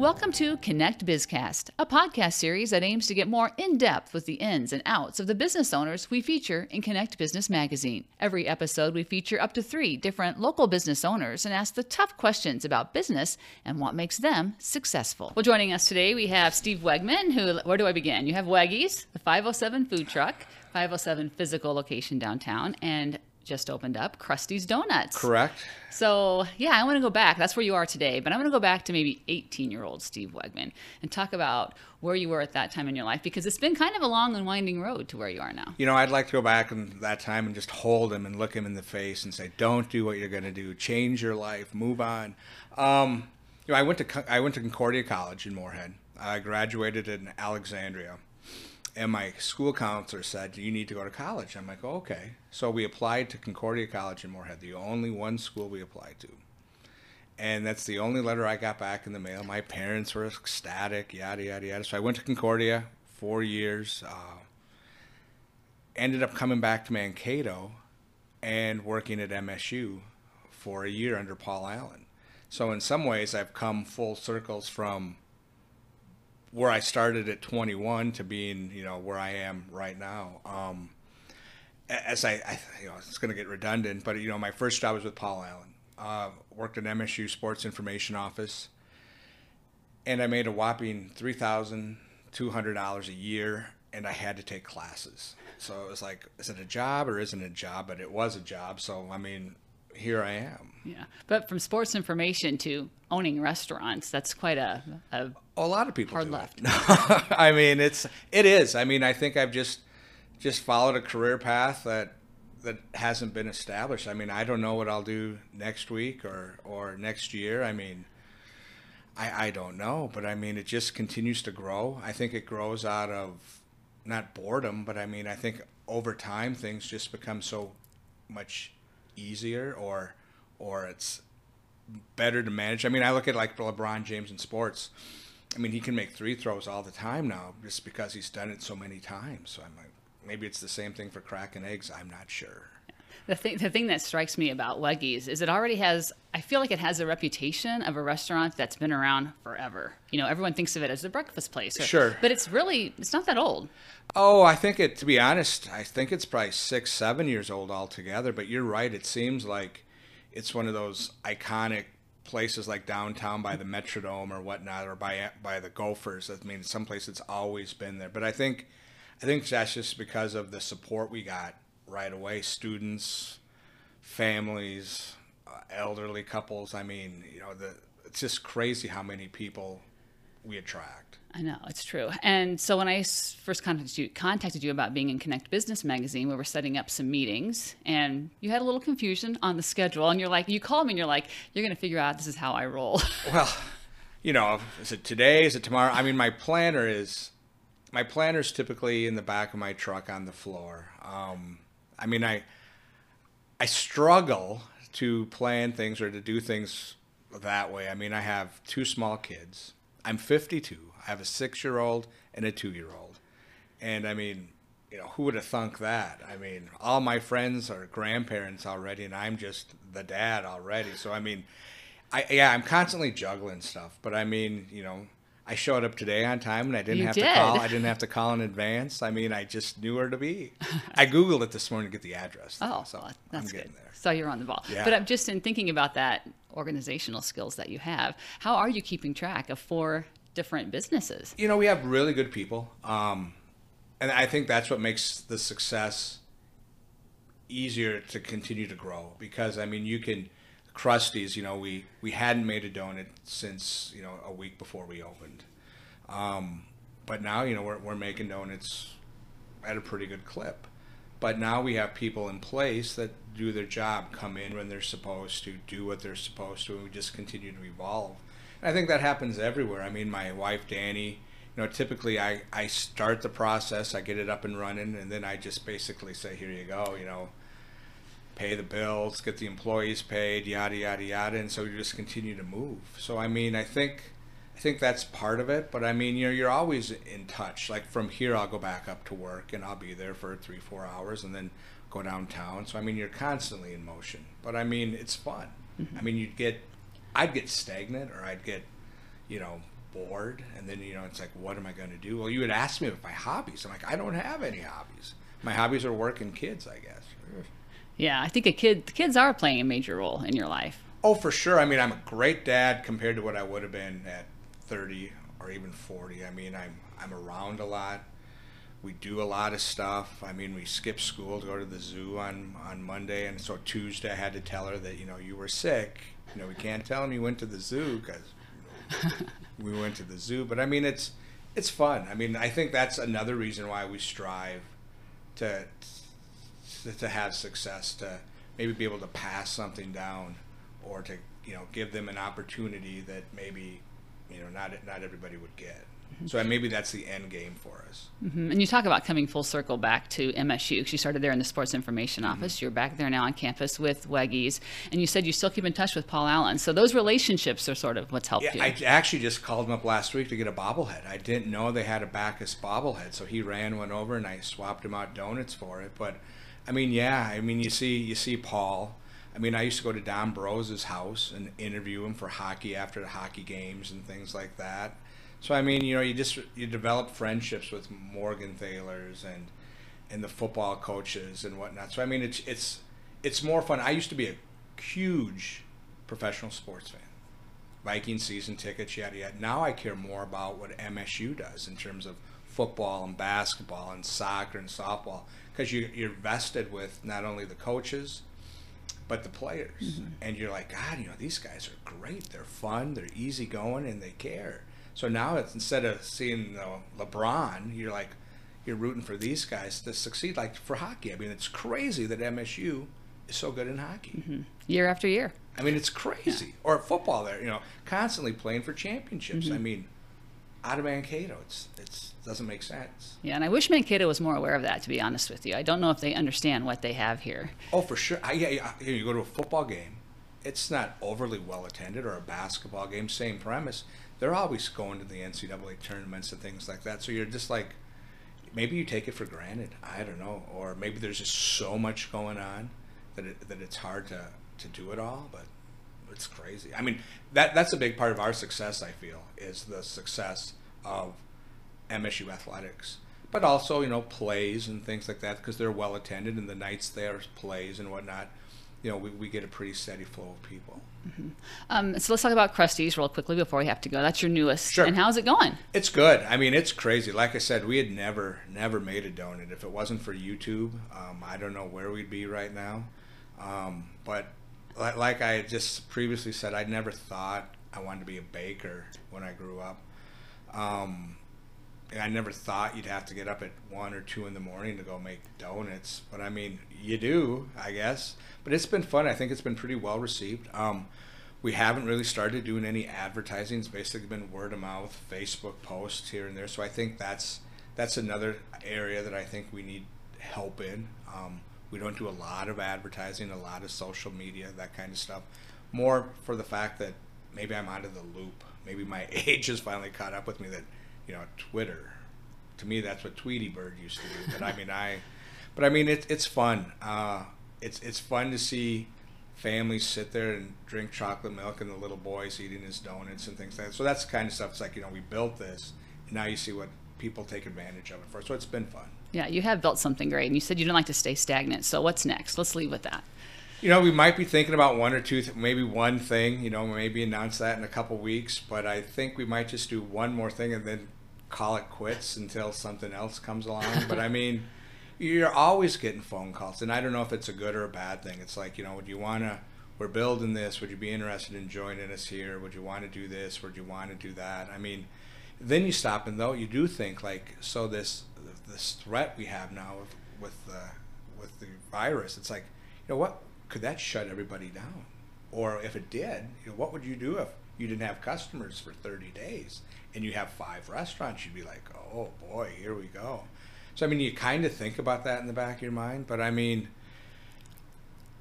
Welcome to Connect Bizcast, a podcast series that aims to get more in depth with the ins and outs of the business owners we feature in Connect Business Magazine. Every episode, we feature up to three different local business owners and ask the tough questions about business and what makes them successful. Well, joining us today, we have Steve Wegman, who, where do I begin? You have Weggies, the 507 food truck, 507 physical location downtown, and just opened up Krusty's Donuts. Correct. So, yeah, I want to go back. That's where you are today, but I'm going to go back to maybe 18 year old Steve Wegman and talk about where you were at that time in your life because it's been kind of a long and winding road to where you are now. You know, I'd like to go back in that time and just hold him and look him in the face and say, "Don't do what you're going to do. Change your life. Move on." Um, you know, I went to I went to Concordia College in Moorhead. I graduated in Alexandria and my school counselor said you need to go to college. I'm like oh, okay. So we applied to concordia college in moorhead the only one school we applied to. And that's the only letter i got back in the mail. My parents were ecstatic yada yada yada. So i went to concordia four years uh, ended up coming back to mankato and working at msu for a year under paul allen. So in some ways i've come full circles from where I started at 21 to being, you know, where I am right now. Um, as I, I, you know, it's going to get redundant, but you know, my first job was with Paul Allen. Uh, worked at MSU Sports Information Office, and I made a whopping three thousand two hundred dollars a year, and I had to take classes. So it was like, is it a job or isn't it a job? But it was a job. So I mean, here I am. Yeah, but from sports information to owning restaurants, that's quite a, a, a lot of people hard left. I mean, it's it is. I mean, I think I've just just followed a career path that that hasn't been established. I mean, I don't know what I'll do next week or or next year. I mean, I I don't know, but I mean, it just continues to grow. I think it grows out of not boredom, but I mean, I think over time things just become so much easier or or it's better to manage. I mean, I look at like LeBron James in sports. I mean, he can make three throws all the time now just because he's done it so many times. So I'm like, maybe it's the same thing for cracking eggs. I'm not sure. The thing, the thing that strikes me about Weggies is it already has, I feel like it has a reputation of a restaurant that's been around forever. You know, everyone thinks of it as a breakfast place. Or, sure. But it's really, it's not that old. Oh, I think it, to be honest, I think it's probably six, seven years old altogether. But you're right. It seems like it's one of those iconic places like downtown by the Metrodome or whatnot, or by by the Gophers. I mean, someplace it's always been there. But I think, I think that's just because of the support we got right away. Students, families, uh, elderly couples. I mean, you know, the it's just crazy how many people we attract. I know it's true. And so when I first contacted you, contacted you about being in Connect Business Magazine, we were setting up some meetings, and you had a little confusion on the schedule. And you're like, you called me, and you're like, you're going to figure out this is how I roll. well, you know, is it today? Is it tomorrow? I mean, my planner is my planner is typically in the back of my truck on the floor. Um, I mean, I I struggle to plan things or to do things that way. I mean, I have two small kids. I'm 52. I have a six year old and a two year old. And I mean, you know, who would have thunk that? I mean, all my friends are grandparents already, and I'm just the dad already. So, I mean, I, yeah, I'm constantly juggling stuff. But I mean, you know, I showed up today on time and I didn't You have did. to call. I didn't have to call in advance. I mean, I just knew where to be. I Googled it this morning to get the address. though, Oh, so that's getting good. there. So you're on the ball. Yeah. But I'm just in thinking about that organizational skills that you have. How are you keeping track of four different businesses? you know, we have really good people. Um, and I think that's what makes the success easier to continue to grow because I mean you can Krusty's, you know, we we hadn't made a donut since, you know, a week before we opened. Um, but now, you know, we're we're making donuts at a pretty good clip. But now we have people in place that do their job, come in when they're supposed to, do what they're supposed to, and we just continue to evolve. And I think that happens everywhere. I mean, my wife Danny, you know, typically I, I start the process, I get it up and running, and then I just basically say, here you go, you know, pay the bills, get the employees paid, yada yada yada, and so you just continue to move. So I mean, I think I think that's part of it, but I mean, you know, you're always in touch. Like from here, I'll go back up to work, and I'll be there for three, four hours, and then go downtown. So I mean, you're constantly in motion. But I mean, it's fun. Mm-hmm. I mean, you'd get, I'd get stagnant, or I'd get, you know, bored, and then you know it's like, what am I going to do? Well, you would ask me about my hobbies. I'm like, I don't have any hobbies. My hobbies are work and kids, I guess. Yeah, I think a kid, the kids are playing a major role in your life. Oh, for sure. I mean, I'm a great dad compared to what I would have been at 30 or even 40. I mean, I'm I'm around a lot. We do a lot of stuff. I mean, we skip school to go to the zoo on on Monday, and so Tuesday I had to tell her that you know you were sick. You know, we can't tell them you went to the zoo because you know, we went to the zoo. But I mean, it's it's fun. I mean, I think that's another reason why we strive to to have success to maybe be able to pass something down or to you know give them an opportunity that maybe you know not not everybody would get. So maybe that's the end game for us. Mm-hmm. And you talk about coming full circle back to MSU because you started there in the sports information mm-hmm. office. You're back there now on campus with Weggies, and you said you still keep in touch with Paul Allen. So those relationships are sort of what's helped yeah, you. I actually just called him up last week to get a bobblehead. I didn't know they had a Backus bobblehead, so he ran one over, and I swapped him out donuts for it. But I mean, yeah, I mean, you see, you see Paul. I mean, I used to go to Don Brose's house and interview him for hockey after the hockey games and things like that. So I mean, you know, you just you develop friendships with Margenthaler's and and the football coaches and whatnot. So I mean, it's it's it's more fun. I used to be a huge professional sports fan, Viking season tickets, yada yada. Now I care more about what MSU does in terms of football and basketball and soccer and softball because you, you're vested with not only the coaches but the players. Mm-hmm. and you're like god you know these guys are great. They're fun. They're easygoing and they care. So now it's instead of seeing you know, lebron you're like you're rooting for these guys to succeed like for hockey. I mean it's crazy that msu is so good in hockey. Mm-hmm. year after year. I mean it's crazy. Yeah. or football there you know constantly playing for championships. Mm-hmm. i mean out of Mankato. It's it's doesn't make sense. Yeah, and I wish Mankato was more aware of that. To be honest with you, I don't know if they understand what they have here. Oh, for sure. I, yeah, yeah, you go to a football game, it's not overly well attended, or a basketball game, same premise. They're always going to the NCAA tournaments and things like that. So you're just like, maybe you take it for granted. I don't know, or maybe there's just so much going on that it, that it's hard to to do it all. But it's crazy. I mean, that that's a big part of our success. I feel is the success of MSU athletics, but also you know plays and things like that because they're well attended and the nights there plays and whatnot. You know, we, we get a pretty steady flow of people. Mm-hmm. Um, so let's talk about Krusty's real quickly before we have to go. That's your newest. Sure. And how's it going? It's good. I mean, it's crazy. Like I said, we had never, never made a donut. If it wasn't for YouTube, um, I don't know where we'd be right now. Um, but like I just previously said, I never thought I wanted to be a baker when I grew up. Um, I never thought you'd have to get up at one or two in the morning to go make donuts, but I mean, you do, I guess. But it's been fun. I think it's been pretty well received. Um, we haven't really started doing any advertising. It's basically been word of mouth, Facebook posts here and there. So I think that's that's another area that I think we need help in. Um, we don't do a lot of advertising, a lot of social media, that kind of stuff. More for the fact that maybe I'm out of the loop. Maybe my age has finally caught up with me that, you know, Twitter. To me, that's what Tweety Bird used to do. But I mean, I, but I mean, it, it's fun. Uh, it's it's fun to see families sit there and drink chocolate milk and the little boys eating his donuts and things like that. So that's the kind of stuff. It's like you know, we built this, and now you see what people take advantage of it for. So it's been fun. Yeah, you have built something great, and you said you don't like to stay stagnant. So what's next? Let's leave with that. You know, we might be thinking about one or two, th- maybe one thing. You know, maybe announce that in a couple weeks. But I think we might just do one more thing and then call it quits until something else comes along. but I mean, you're always getting phone calls, and I don't know if it's a good or a bad thing. It's like, you know, would you want to? We're building this. Would you be interested in joining us here? Would you want to do this? Would you want to do that? I mean, then you stop and though you do think like, so this this threat we have now with with the with the virus. It's like, you know, what could that shut everybody down? Or if it did, you know, what would you do if you didn't have customers for 30 days and you have five restaurants? You'd be like, oh boy, here we go. So I mean, you kind of think about that in the back of your mind, but I mean,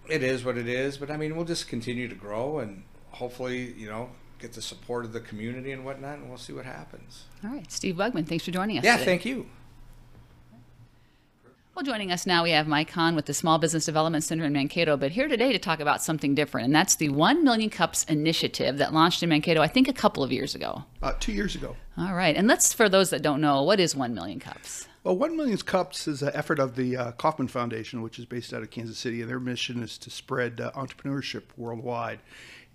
it is what it is. But I mean, we'll just continue to grow and hopefully, you know, get the support of the community and whatnot, and we'll see what happens. All right, Steve Wegman, thanks for joining us. Yeah, today. thank you. Well, joining us now, we have Mike Hahn with the Small Business Development Center in Mankato, but here today to talk about something different, and that's the 1 Million Cups initiative that launched in Mankato, I think, a couple of years ago. About two years ago. All right. And let's, for those that don't know, what is 1 million cups? Well, One Million Cups is an effort of the uh, Kauffman Foundation, which is based out of Kansas City, and their mission is to spread uh, entrepreneurship worldwide.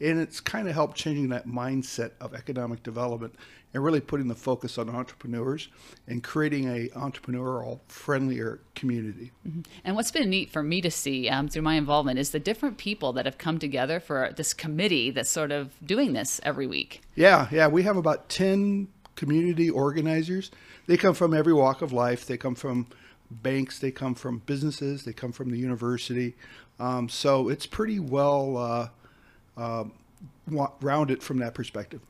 And it's kind of helped changing that mindset of economic development and really putting the focus on entrepreneurs and creating a entrepreneurial friendlier community. And what's been neat for me to see um, through my involvement is the different people that have come together for this committee that's sort of doing this every week. Yeah, yeah, we have about 10 community organizers. They come from every walk of life. They come from banks, they come from businesses, they come from the university. Um, so it's pretty well uh, uh, rounded from that perspective.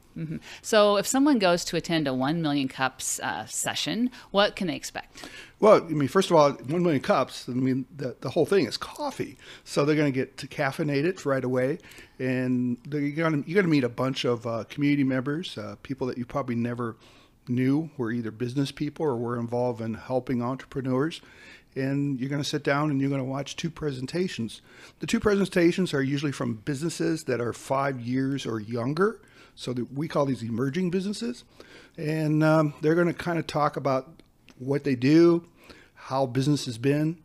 So if someone goes to attend a 1 million cups uh, session, what can they expect? Well, I mean, first of all, one million cups. I mean, the, the whole thing is coffee, so they're going to get to caffeinate it right away, and you're going to you're going to meet a bunch of uh, community members, uh, people that you probably never knew were either business people or we're involved in helping entrepreneurs. And you're going to sit down and you're going to watch two presentations. The two presentations are usually from businesses that are five years or younger. So that we call these emerging businesses. And um, they're going to kind of talk about what they do, how business has been,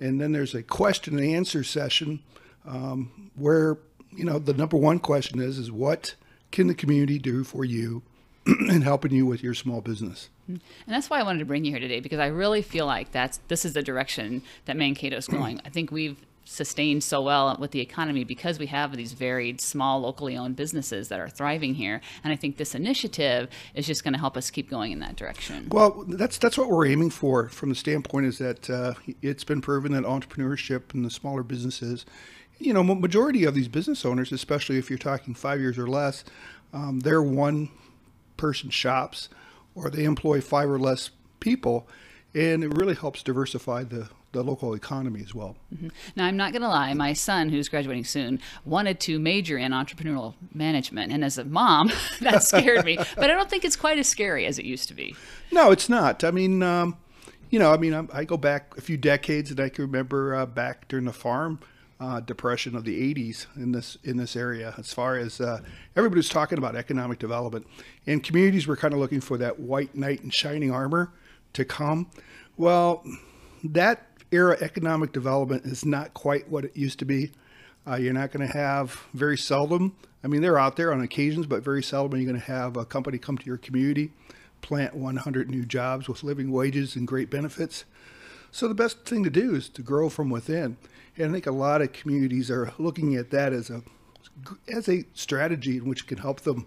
and then there's a question and answer session um, where you know the number one question is is what can the community do for you in helping you with your small business. And that's why I wanted to bring you here today because I really feel like that's this is the direction that Mankato is going. I think we've sustained so well with the economy because we have these varied small locally owned businesses that are thriving here and I think this initiative is just going to help us keep going in that direction. Well, that's that's what we're aiming for. From the standpoint is that uh, it's been proven that entrepreneurship and the smaller businesses, you know, majority of these business owners, especially if you're talking five years or less, um, they're one person shops or they employ five or less people, and it really helps diversify the the local economy as well. Now, I'm not going to lie, my son, who's graduating soon, wanted to major in entrepreneurial management. And as a mom, that scared me. But I don't think it's quite as scary as it used to be. No, it's not. I mean, um, you know, I mean, I, I go back a few decades, and I can remember uh, back during the farm uh, depression of the '80s in this in this area. As far as uh, everybody was talking about economic development, and communities were kind of looking for that white knight in shining armor to come. Well, that era economic development is not quite what it used to be. Uh, you're not going to have very seldom. I mean, they're out there on occasions, but very seldom you're you going to have a company come to your community, plant 100 new jobs with living wages and great benefits. So the best thing to do is to grow from within. And I think a lot of communities are looking at that as a as a strategy in which can help them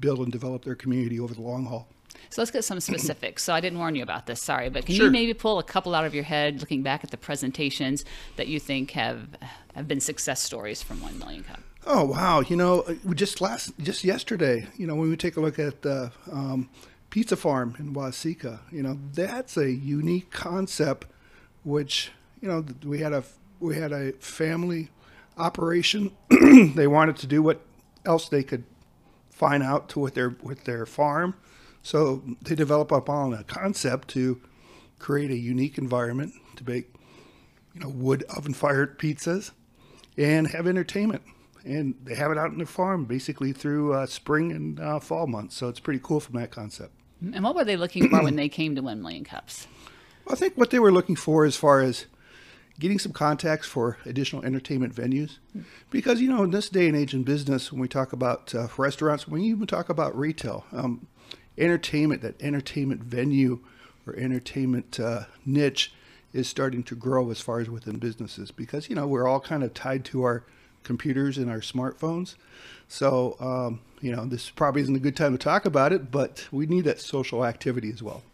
build and develop their community over the long haul. So let's get some specifics. So I didn't warn you about this, sorry, but can Sure. you maybe pull a couple out of your head, looking back at the presentations that you think have have been success stories from One Million Cup? Oh wow! You know, uh, just last, just yesterday, you know, when we take a look at the um, Pizza Farm in Waseca, you know, that's a unique concept, which you know we had a we had a family operation. they wanted to do what else they could find out to with their with their farm, so they develop upon a concept to create a unique environment to bake, you know, wood oven fired pizzas and have entertainment. And they have it out in their farm basically through uh, spring and uh, fall months. So it's pretty cool from that concept. And what were they looking for when they came to One Million Cups? I think what they were looking for as far as getting some contacts for additional entertainment venues. Because, you know, in this day and age in business, when we talk about uh, restaurants, when we even talk about retail, um, entertainment, that entertainment venue or entertainment uh, niche is starting to grow as far as within businesses because, you know, we're all kind of tied to our computers and our smartphones. So, um, you know, this probably isn't a good time to talk about it, but we need that social activity as well.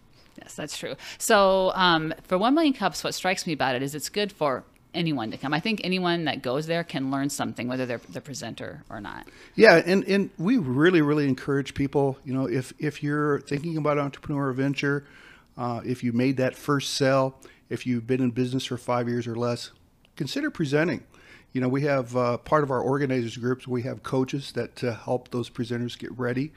Yes, that's true. So um, for One Million Cups, what strikes me about it is it's good for anyone to come. I think anyone that goes there can learn something, whether they're the presenter or not. Yeah, and, and we really, really encourage people, you know, if, if you're thinking about entrepreneur venture, uh, if you made that first sell, if you've been in business for five years or less, consider presenting. You know, we have uh, part of our organizers groups, we have coaches that uh, help those presenters get ready.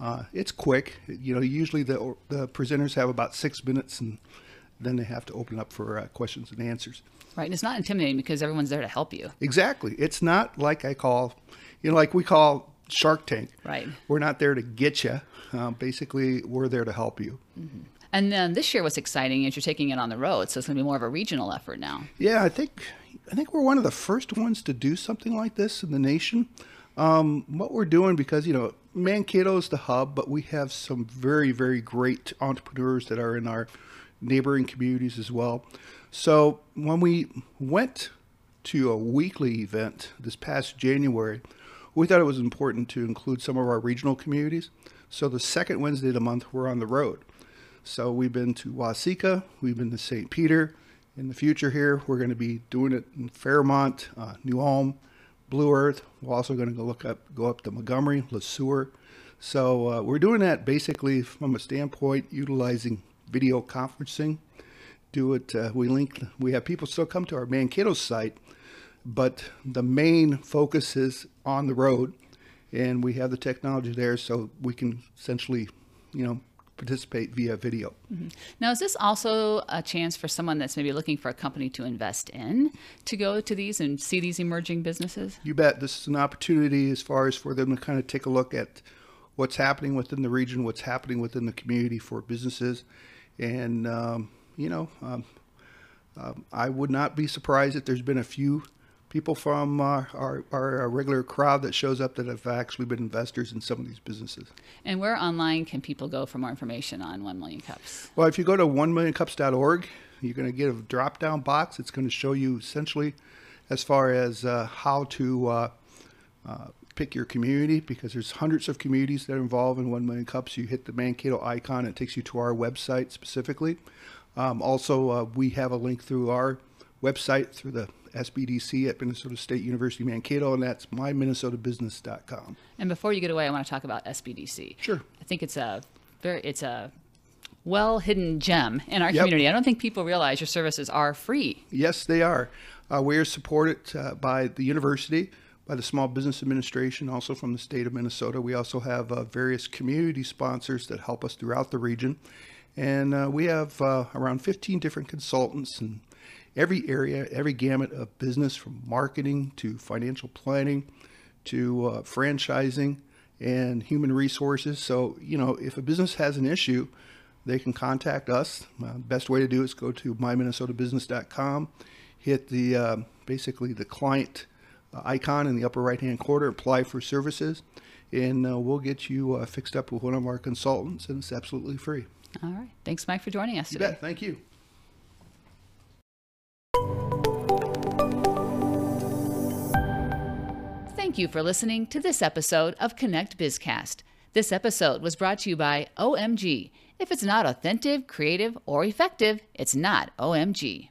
Uh, it's quick. You know, usually the, the presenters have about six minutes and then they have to open up for uh, questions and answers. Right. And it's not intimidating because everyone's there to help you. Exactly. It's not like I call, you know, like we call Shark Tank. Right. We're not there to get you. Uh, basically, we're there to help you. And then this year, what's exciting is you're taking it on the road, so it's going to be more of a regional effort now. Yeah, I think I think we're one of the first ones to do something like this in the nation. Um, what we're doing because you know Mankato is the hub, but we have some very very great entrepreneurs that are in our neighboring communities as well. So when we went to a weekly event this past January, we thought it was important to include some of our regional communities. So the second Wednesday of the month, we're on the road. So we've been to Waseca, we've been to St. Peter. In the future here, we're going to be doing it in Fairmont, uh, New Ulm, Blue Earth. We're also going to go look up, go up to Montgomery, Le Sueur. So uh, we're doing that basically from a standpoint utilizing video conferencing. Do it. Uh, we link. We have people still come to our Mankato site, but the main focus is on the road, and we have the technology there, so we can essentially, you know, participate via video. Now, is this also a chance for someone that's maybe looking for a company to invest in to go to these and see these emerging businesses? You bet. This is an opportunity as far as for them to kind of take a look at what's happening within the region, what's happening within the community for businesses, and um, you know, um, um, I would not be surprised if there's been a few people from uh, our, our regular crowd that shows up that have actually been investors in some of these businesses. And where online can people go for more information on 1 Million Cups? Well, if you go to 1millioncups.org, you're going to get a drop down box. It's going to show you essentially as far as uh, how to uh, uh, pick your community because there's hundreds of communities that are involved in 1 Million Cups. You hit the Mankato icon, it takes you to our website specifically. Um, also, uh, we have a link through our website through the SBDC at Minnesota State University Mankato, and that's myminnesotabusiness.com. And before you get away, I want to talk about SBDC. Sure. I think it's a very it's a well hidden gem in our Yep. community. I don't think people realize your services are free. Yes, they are. Uh, we are supported uh, by the university, by the Small Business Administration, also from the state of Minnesota. We also have uh, various community sponsors that help us throughout the region. And uh, we have uh, around 15 different consultants in every area, every gamut of business from marketing to financial planning to uh, franchising and human resources. So, you know, if a business has an issue, they can contact us. Uh, best way to do it is go to myminnesotabusiness.com, hit the uh, basically the client uh, icon in the upper right hand corner, apply for services, and uh, we'll get you uh, fixed up with one of our consultants, and it's absolutely free. All right. Thanks, Mike, for joining us You today. bet. Thank you. Thank you for listening to this episode of Connect Bizcast. This episode was brought to you by OMG. If it's not authentic, creative, or effective, it's not OMG.